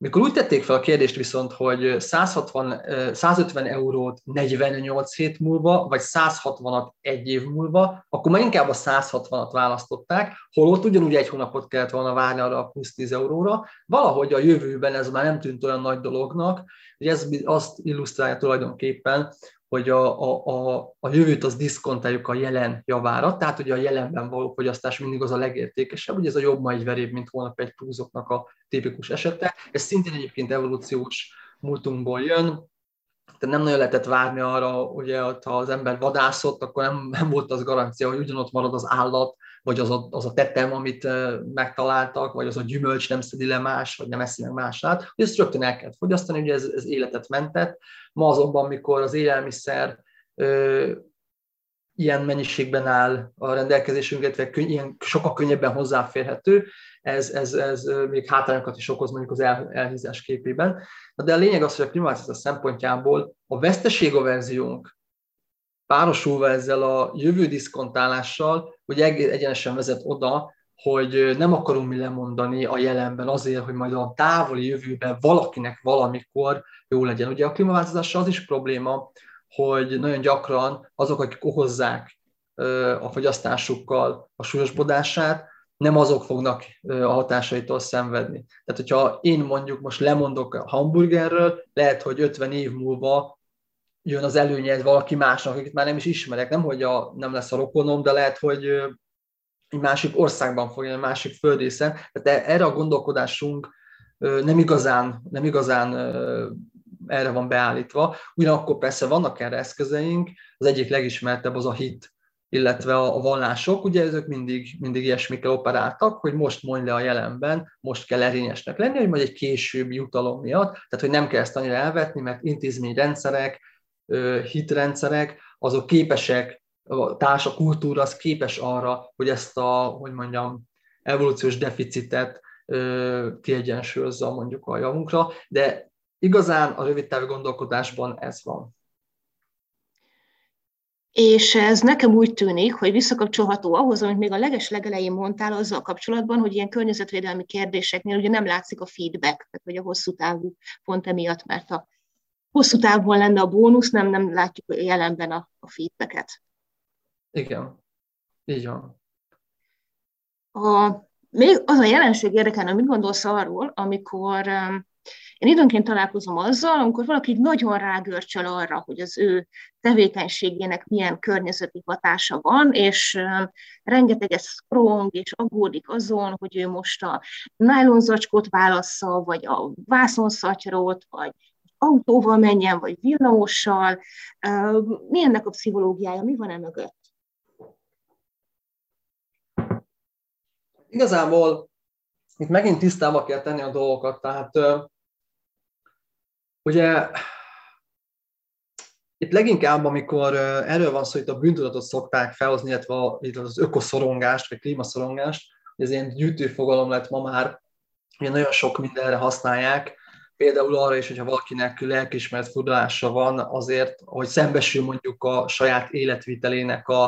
Mikor úgy tették fel a kérdést viszont, hogy 160, 150 eurót 48 hét múlva, vagy 160-at egy év múlva, akkor már inkább a 160-at választották, holott ugyanúgy egy hónapot kellett volna várni arra a plusz 10 euróra. Valahogy a jövőben ez már nem tűnt olyan nagy dolognak, hogy ez azt illusztrálja tulajdonképpen, hogy a, a, a, a jövőt az diszkontáljuk a jelen javára, tehát hogy a jelenben való fogyasztás mindig az a legértékesebb, ugye ez a jobb ma egy veréb, mint holnap egy túlzoknak a tipikus esete. Ez szintén egyébként evolúciós múltunkból jön, tehát nem nagyon lehetett várni arra, ugye, ha az ember vadászott, akkor nem, nem volt az garancia, hogy ugyanott marad az állat, vagy az a, az a tetem, amit megtaláltak, vagy az a gyümölcs nem szedi le más, vagy nem eszi meg mását, hogy ezt rögtön el kellett fogyasztani, ugye ez, ez életet mentett. Ma azonban, mikor az élelmiszer ö, ilyen mennyiségben áll a rendelkezésünkre, illetve könny- ilyen sokkal könnyebben hozzáférhető, ez, ez, ez még hátrányokat is okoz mondjuk az el, elhízás képében. De a lényeg az, hogy a klímaváltozás szempontjából a veszteségaverziónk párosulva ezzel a jövő diszkontálással, hogy egyenesen vezet oda, hogy nem akarunk mi lemondani a jelenben azért, hogy majd a távoli jövőben valakinek valamikor jó legyen. Ugye a klímaváltozással az is probléma, hogy nagyon gyakran azok, akik okozzák a fogyasztásukkal a súlyosbodását, nem azok fognak a hatásaitól szenvedni. Tehát, hogyha én mondjuk most lemondok a hamburgerről, lehet, hogy 50 év múlva jön az előnye valaki másnak, akit már nem is ismerek, nem, hogy a, nem lesz a rokonom, de lehet, hogy egy másik országban fog, egy másik földrészen. Tehát erre a gondolkodásunk nem igazán, nem igazán erre van beállítva. Ugyanakkor persze vannak erre eszközeink, az egyik legismertebb az a hit, illetve a vallások, ugye ezek mindig, mindig ilyesmikkel operáltak, hogy most mondj le a jelenben, most kell erényesnek lenni, hogy majd egy későbbi jutalom miatt, tehát hogy nem kell ezt annyira elvetni, mert intézményrendszerek, hitrendszerek, azok képesek, a társa kultúra az képes arra, hogy ezt a, hogy mondjam, evolúciós deficitet kiegyensúlyozza mondjuk a javunkra, de igazán a rövid távú gondolkodásban ez van. És ez nekem úgy tűnik, hogy visszakapcsolható ahhoz, amit még a leges legelején mondtál azzal kapcsolatban, hogy ilyen környezetvédelmi kérdéseknél ugye nem látszik a feedback, tehát hogy a hosszú távú pont emiatt, mert a hosszú távon lenne a bónusz, nem, nem látjuk jelenben a, a feedbacket. Igen, így van. A, még az a jelenség érdekelne, mit gondolsz arról, amikor um, én időnként találkozom azzal, amikor valaki nagyon rágörcsöl arra, hogy az ő tevékenységének milyen környezeti hatása van, és um, rengeteget sprong és aggódik azon, hogy ő most a nylonzacskót válassza, vagy a vászonszatyrot, vagy autóval menjen, vagy villamossal. Mi ennek a pszichológiája, mi van e mögött? Igazából itt megint tisztába kell tenni a dolgokat, tehát ugye itt leginkább, amikor erről van szó, itt a bűntudatot szokták felhozni, illetve az ökoszorongást, vagy klímaszorongást, ez ilyen gyűjtőfogalom lett ma már, ugye nagyon sok mindenre használják, például arra is, hogyha valakinek lelkismert fordulása van azért, hogy szembesül mondjuk a saját életvitelének a,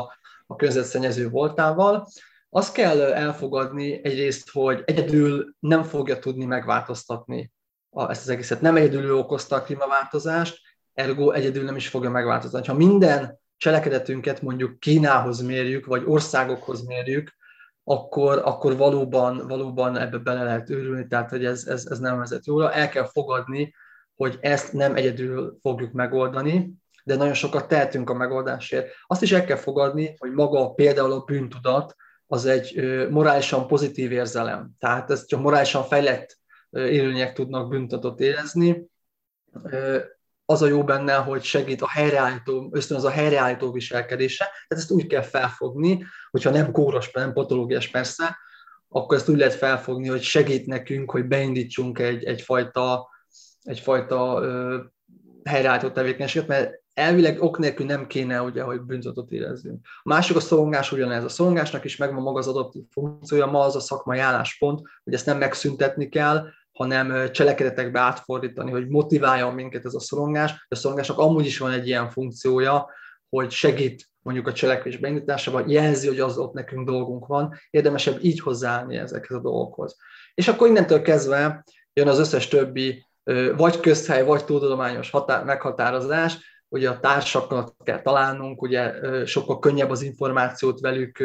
a környezetszennyező voltával, azt kell elfogadni egyrészt, hogy egyedül nem fogja tudni megváltoztatni ezt az egészet. Nem egyedül ő okozta a klímaváltozást, ergo egyedül nem is fogja megváltoztatni. Ha minden cselekedetünket mondjuk Kínához mérjük, vagy országokhoz mérjük, akkor, akkor valóban, valóban ebbe bele lehet őrülni, tehát hogy ez, ez, ez nem vezet jóra. El kell fogadni, hogy ezt nem egyedül fogjuk megoldani, de nagyon sokat tehetünk a megoldásért. Azt is el kell fogadni, hogy maga például a bűntudat, az egy morálisan pozitív érzelem. Tehát ezt csak morálisan fejlett élőnyek tudnak büntatot érezni. Az a jó benne, hogy segít a helyreállító, ösztönöz a helyreállító viselkedése, tehát ezt úgy kell felfogni, hogyha nem kóros, nem patológiás persze, akkor ezt úgy lehet felfogni, hogy segít nekünk, hogy beindítsunk egy, egyfajta, egyfajta ö, helyreállító tevékenységet, mert elvileg ok nélkül nem kéne, ugye, hogy bűntudatot érezzünk. A másik a szorongás ugyanez. A szorongásnak is megvan maga az adott funkciója, ma az a szakmai álláspont, hogy ezt nem megszüntetni kell, hanem cselekedetekbe átfordítani, hogy motiváljon minket ez a szorongás. A szorongásnak amúgy is van egy ilyen funkciója, hogy segít mondjuk a cselekvés beindításában, jelzi, hogy az ott nekünk dolgunk van, érdemesebb így hozzáállni ezekhez a dolgokhoz. És akkor innentől kezdve jön az összes többi vagy közhely, vagy tudományos határ, meghatározás, ugye a társakat kell találnunk, ugye sokkal könnyebb az információt velük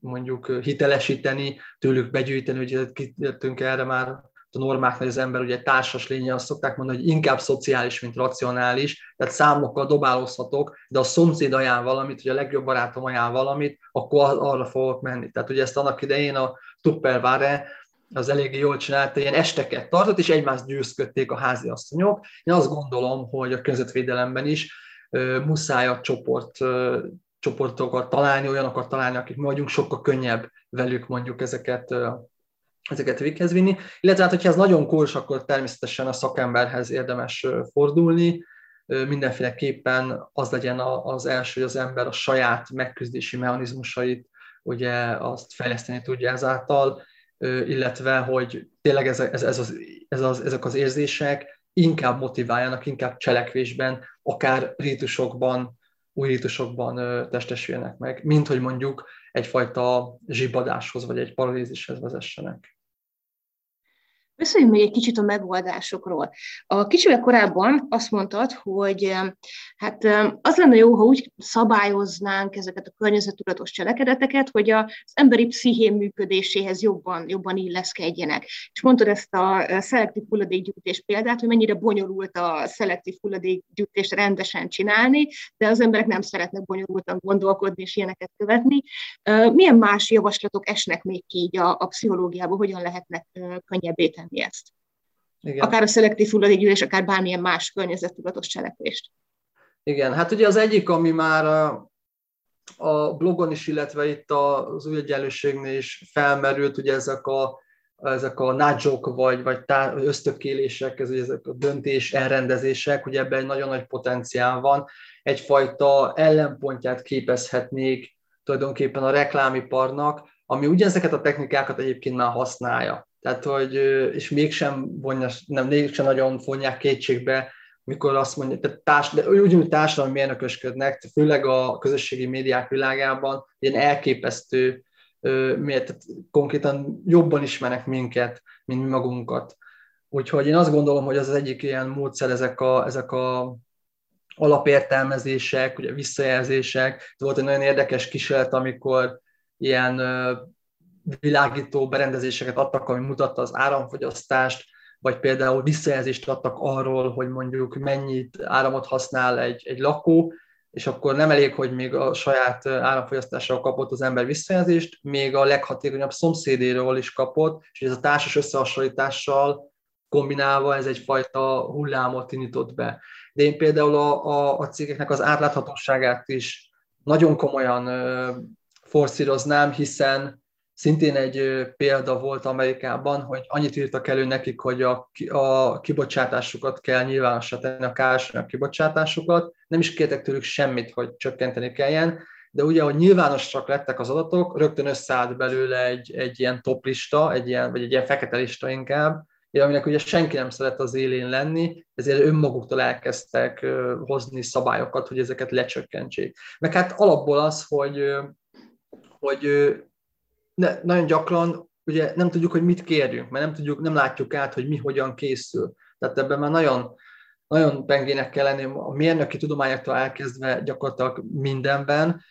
mondjuk hitelesíteni, tőlük begyűjteni, ugye kitértünk erre már a normáknál, az ember ugye társas lénye, azt szokták mondani, hogy inkább szociális, mint racionális, tehát számokkal dobálózhatok, de a szomszéd ajánl valamit, hogy a legjobb barátom ajánl valamit, akkor arra fogok menni. Tehát ugye ezt annak idején a Tupperware az eléggé jól csinálta, ilyen esteket tartott, és egymást győzködték a háziasszonyok. Én azt gondolom, hogy a közvetvédelemben is muszáj a csoport, csoportokat találni, olyanokat találni, akik mi vagyunk, sokkal könnyebb velük mondjuk ezeket ezeket véghez vinni. Illetve hát, hogyha ez nagyon kóros, akkor természetesen a szakemberhez érdemes fordulni, mindenféleképpen az legyen az első, hogy az ember a saját megküzdési mechanizmusait ugye azt fejleszteni tudja ezáltal, illetve hogy tényleg ez, ez, ez az, ez az, ezek az érzések inkább motiváljanak, inkább cselekvésben, akár rítusokban, új rítusokban testesüljenek meg, mint hogy mondjuk egyfajta zsibadáshoz vagy egy paralízishez vezessenek. Beszéljünk még egy kicsit a megoldásokról. A kicsivel korábban azt mondtad, hogy hát az lenne jó, ha úgy szabályoznánk ezeket a környezetudatos cselekedeteket, hogy az emberi pszichém működéséhez jobban, jobban illeszkedjenek. És mondtad ezt a szelektív hulladékgyűjtés példát, hogy mennyire bonyolult a szelektív hulladékgyűjtést rendesen csinálni, de az emberek nem szeretnek bonyolultan gondolkodni és ilyeneket követni. Milyen más javaslatok esnek még így a, a pszichológiából, hogyan lehetnek könnyebbé tenni? Tenni ezt. Igen. Akár a szelektív hulladékgyűlés, akár bármilyen más környezettudatos cselekvést. Igen, hát ugye az egyik, ami már a, a blogon is, illetve itt az új egyenlőségnél is felmerült, ugye ezek a, ezek a nudge vagy, vagy tá, ösztökélések, ez, ezek a döntés elrendezések, ugye ebben egy nagyon nagy potenciál van. Egyfajta ellenpontját képezhetnék tulajdonképpen a reklámiparnak, ami ugyanezeket a technikákat egyébként már használja. Tehát, hogy, és mégsem, vonja, nem, mégsem nagyon vonják kétségbe, mikor azt mondja, tehát társ, de úgy, társadalmi mérnökösködnek, főleg a közösségi médiák világában, ilyen elképesztő, miért, konkrétan jobban ismernek minket, mint mi magunkat. Úgyhogy én azt gondolom, hogy az az egyik ilyen módszer, ezek a, ezek a alapértelmezések, ugye visszajelzések. Volt egy nagyon érdekes kísérlet, amikor ilyen világító berendezéseket adtak, ami mutatta az áramfogyasztást, vagy például visszajelzést adtak arról, hogy mondjuk mennyit áramot használ egy, egy lakó, és akkor nem elég, hogy még a saját áramfogyasztással kapott az ember visszajelzést, még a leghatékonyabb szomszédéről is kapott, és ez a társas összehasonlítással kombinálva ez egyfajta hullámot indított be. De én például a, a, a cégeknek az átláthatóságát is nagyon komolyan forszíroznám, hiszen Szintén egy példa volt Amerikában, hogy annyit írtak elő nekik, hogy a, a kibocsátásukat kell nyilvánossá tenni, a károsanyag kibocsátásukat. Nem is kértek tőlük semmit, hogy csökkenteni kelljen, de ugye, hogy nyilvánosak lettek az adatok, rögtön összeállt belőle egy, egy ilyen top lista, egy ilyen, vagy egy ilyen fekete lista inkább, aminek ugye senki nem szeret az élén lenni, ezért önmaguktól elkezdtek hozni szabályokat, hogy ezeket lecsökkentsék. Meg hát alapból az, hogy, hogy ne, nagyon gyakran ugye nem tudjuk, hogy mit kérjünk, mert nem, tudjuk, nem látjuk át, hogy mi hogyan készül. Tehát ebben már nagyon, nagyon pengének kell lenni a mérnöki tudományoktól elkezdve gyakorlatilag mindenben,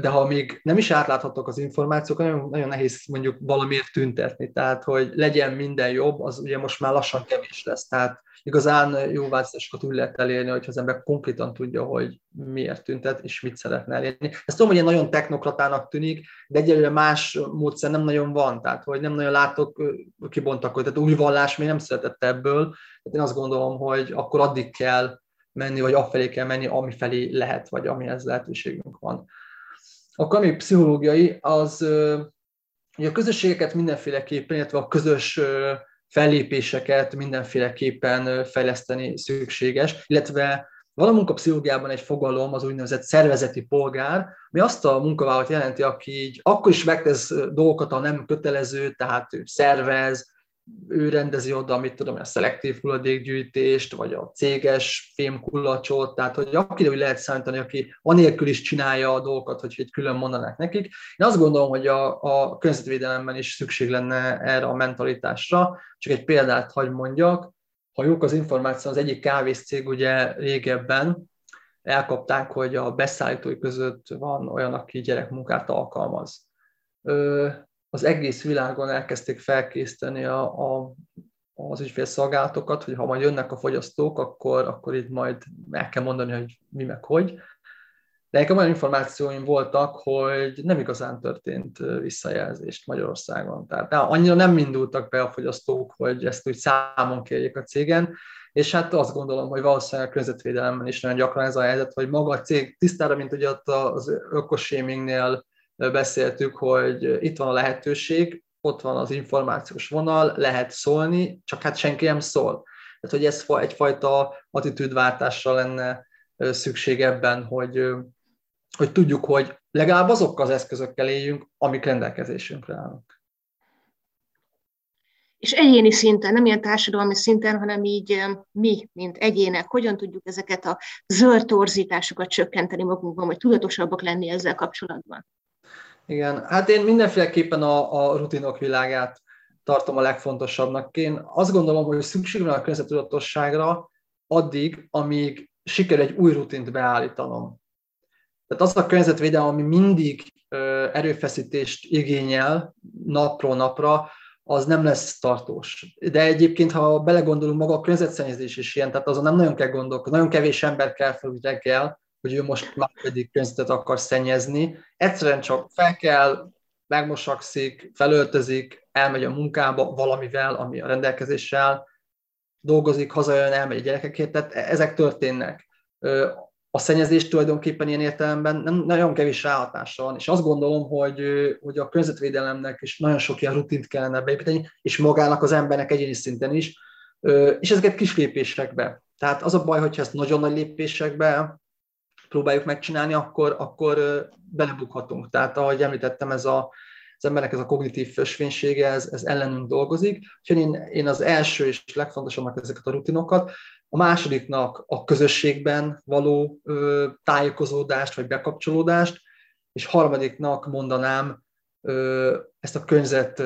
de ha még nem is átláthatók az információk, nagyon, nagyon nehéz mondjuk valamiért tüntetni. Tehát, hogy legyen minden jobb, az ugye most már lassan kevés lesz. Tehát igazán jó változásokat úgy lehet elérni, hogyha az ember konkrétan tudja, hogy miért tüntet, és mit szeretne elérni. Ezt tudom, hogy ilyen nagyon technokratának tűnik, de egyelőre más módszer nem nagyon van, tehát hogy nem nagyon látok kibontakozni. Tehát új vallás még nem született ebből, tehát én azt gondolom, hogy akkor addig kell menni, vagy afelé kell menni, ami felé lehet, vagy amihez lehetőségünk van. Akkor ami pszichológiai, az hogy a közösségeket mindenféleképpen, illetve a közös fellépéseket mindenféleképpen fejleszteni szükséges, illetve van a munkapszichológiában egy fogalom, az úgynevezett szervezeti polgár, ami azt a munkavállalót jelenti, aki így akkor is megtesz dolgokat, ha nem kötelező, tehát ő szervez, ő rendezi oda, mit tudom, a szelektív hulladékgyűjtést, vagy a céges fémkulacsot, tehát hogy akire úgy lehet számítani, aki anélkül is csinálja a dolgokat, hogy egy külön mondanák nekik. Én azt gondolom, hogy a, a környezetvédelemben is szükség lenne erre a mentalitásra. Csak egy példát hagy mondjak. Ha jók az információ, az egyik kávészcég ugye régebben elkapták, hogy a beszállítói között van olyan, aki gyerekmunkát alkalmaz az egész világon elkezdték felkészíteni a, a, az ügyfélszolgálatokat, hogy ha majd jönnek a fogyasztók, akkor, akkor itt majd meg kell mondani, hogy mi meg hogy. De nekem olyan információim voltak, hogy nem igazán történt visszajelzést Magyarországon. Tehát annyira nem indultak be a fogyasztók, hogy ezt úgy számon kérjék a cégen, és hát azt gondolom, hogy valószínűleg a környezetvédelemben is nagyon gyakran ez a helyzet, hogy maga a cég tisztára, mint ugye ott az ökoshamingnél beszéltük, hogy itt van a lehetőség, ott van az információs vonal, lehet szólni, csak hát senki nem szól. Tehát, hogy ez egyfajta attitűdváltásra lenne szükség ebben, hogy, hogy tudjuk, hogy legalább azokkal az eszközökkel éljünk, amik rendelkezésünkre állnak. És egyéni szinten, nem ilyen társadalmi szinten, hanem így mi, mint egyének, hogyan tudjuk ezeket a zöld torzításokat csökkenteni magunkban, vagy tudatosabbak lenni ezzel kapcsolatban? Igen, hát én mindenféleképpen a, a rutinok világát tartom a legfontosabbnak. Én azt gondolom, hogy szükség van a környezetudatosságra addig, amíg sikerül egy új rutint beállítanom. Tehát az a környezetvédelem, ami mindig erőfeszítést igényel napról napra, az nem lesz tartós. De egyébként, ha belegondolunk, maga a környezetszennyezés is ilyen, tehát azon nem nagyon kell gondolkodni, nagyon kevés ember kell fel reggel, hogy ő most már pedig környezetet akar szennyezni. Egyszerűen csak fel kell, megmosakszik, felöltözik, elmegy a munkába valamivel, ami a rendelkezéssel, dolgozik, hazajön, elmegy a gyerekekért, tehát e- ezek történnek. A szennyezés tulajdonképpen ilyen értelemben nem nagyon kevés ráhatása van, és azt gondolom, hogy, hogy a környezetvédelemnek is nagyon sok ilyen rutint kellene beépíteni, és magának az embernek egyéni szinten is, és ezeket kis lépésekbe. Tehát az a baj, hogyha ezt nagyon nagy lépésekbe próbáljuk megcsinálni, akkor, akkor belebukhatunk. Tehát ahogy említettem, ez a, az embernek ez a kognitív fösvénysége, ez, ez ellenünk dolgozik. Úgyhogy én, én az első és legfontosabbnak ezeket a rutinokat, a másodiknak a közösségben való ö, tájékozódást vagy bekapcsolódást, és harmadiknak mondanám ö, ezt a környezet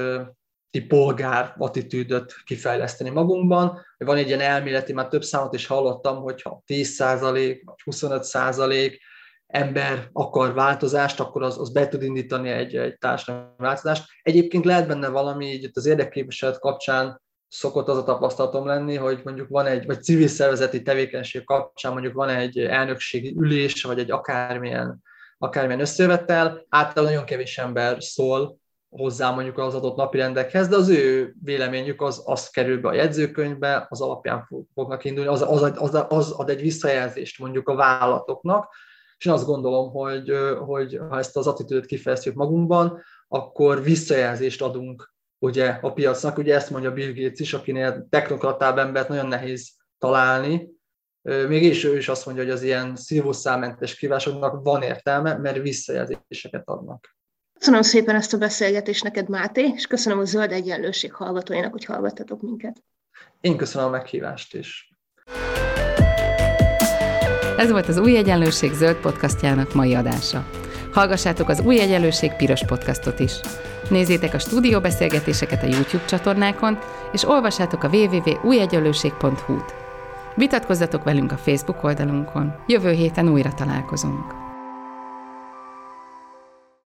polgár attitűdöt kifejleszteni magunkban. Van egy ilyen elméleti, már több számot is hallottam, hogyha 10% vagy 25% ember akar változást, akkor az, az be tud indítani egy, egy társadalmi változást. Egyébként lehet benne valami, így itt az érdekképviselet kapcsán szokott az a tapasztalatom lenni, hogy mondjuk van egy, vagy civil szervezeti tevékenység kapcsán mondjuk van egy elnökségi ülés, vagy egy akármilyen, akármilyen összevetel, általában nagyon kevés ember szól hozzá mondjuk az adott napirendekhez, de az ő véleményük az, az kerül be a jegyzőkönyvbe, az alapján fognak indulni, az, az, az, az ad egy visszajelzést mondjuk a vállalatoknak, és én azt gondolom, hogy, hogy ha ezt az attitűdöt kifejeztük magunkban, akkor visszajelzést adunk ugye a piacnak, ugye ezt mondja Bill Gates is, akinél technokratább embert nagyon nehéz találni, mégis ő is azt mondja, hogy az ilyen szívószámentes kívásoknak van értelme, mert visszajelzéseket adnak. Köszönöm szépen ezt a beszélgetést neked, Máté, és köszönöm a Zöld Egyenlőség hallgatóinak, hogy hallgattatok minket. Én köszönöm a meghívást is. Ez volt az Új Egyenlőség zöld podcastjának mai adása. Hallgassátok az Új Egyenlőség piros podcastot is. Nézzétek a stúdióbeszélgetéseket a YouTube csatornákon, és olvassátok a www.újegyenlőség.hu-t. Vitatkozzatok velünk a Facebook oldalunkon. Jövő héten újra találkozunk.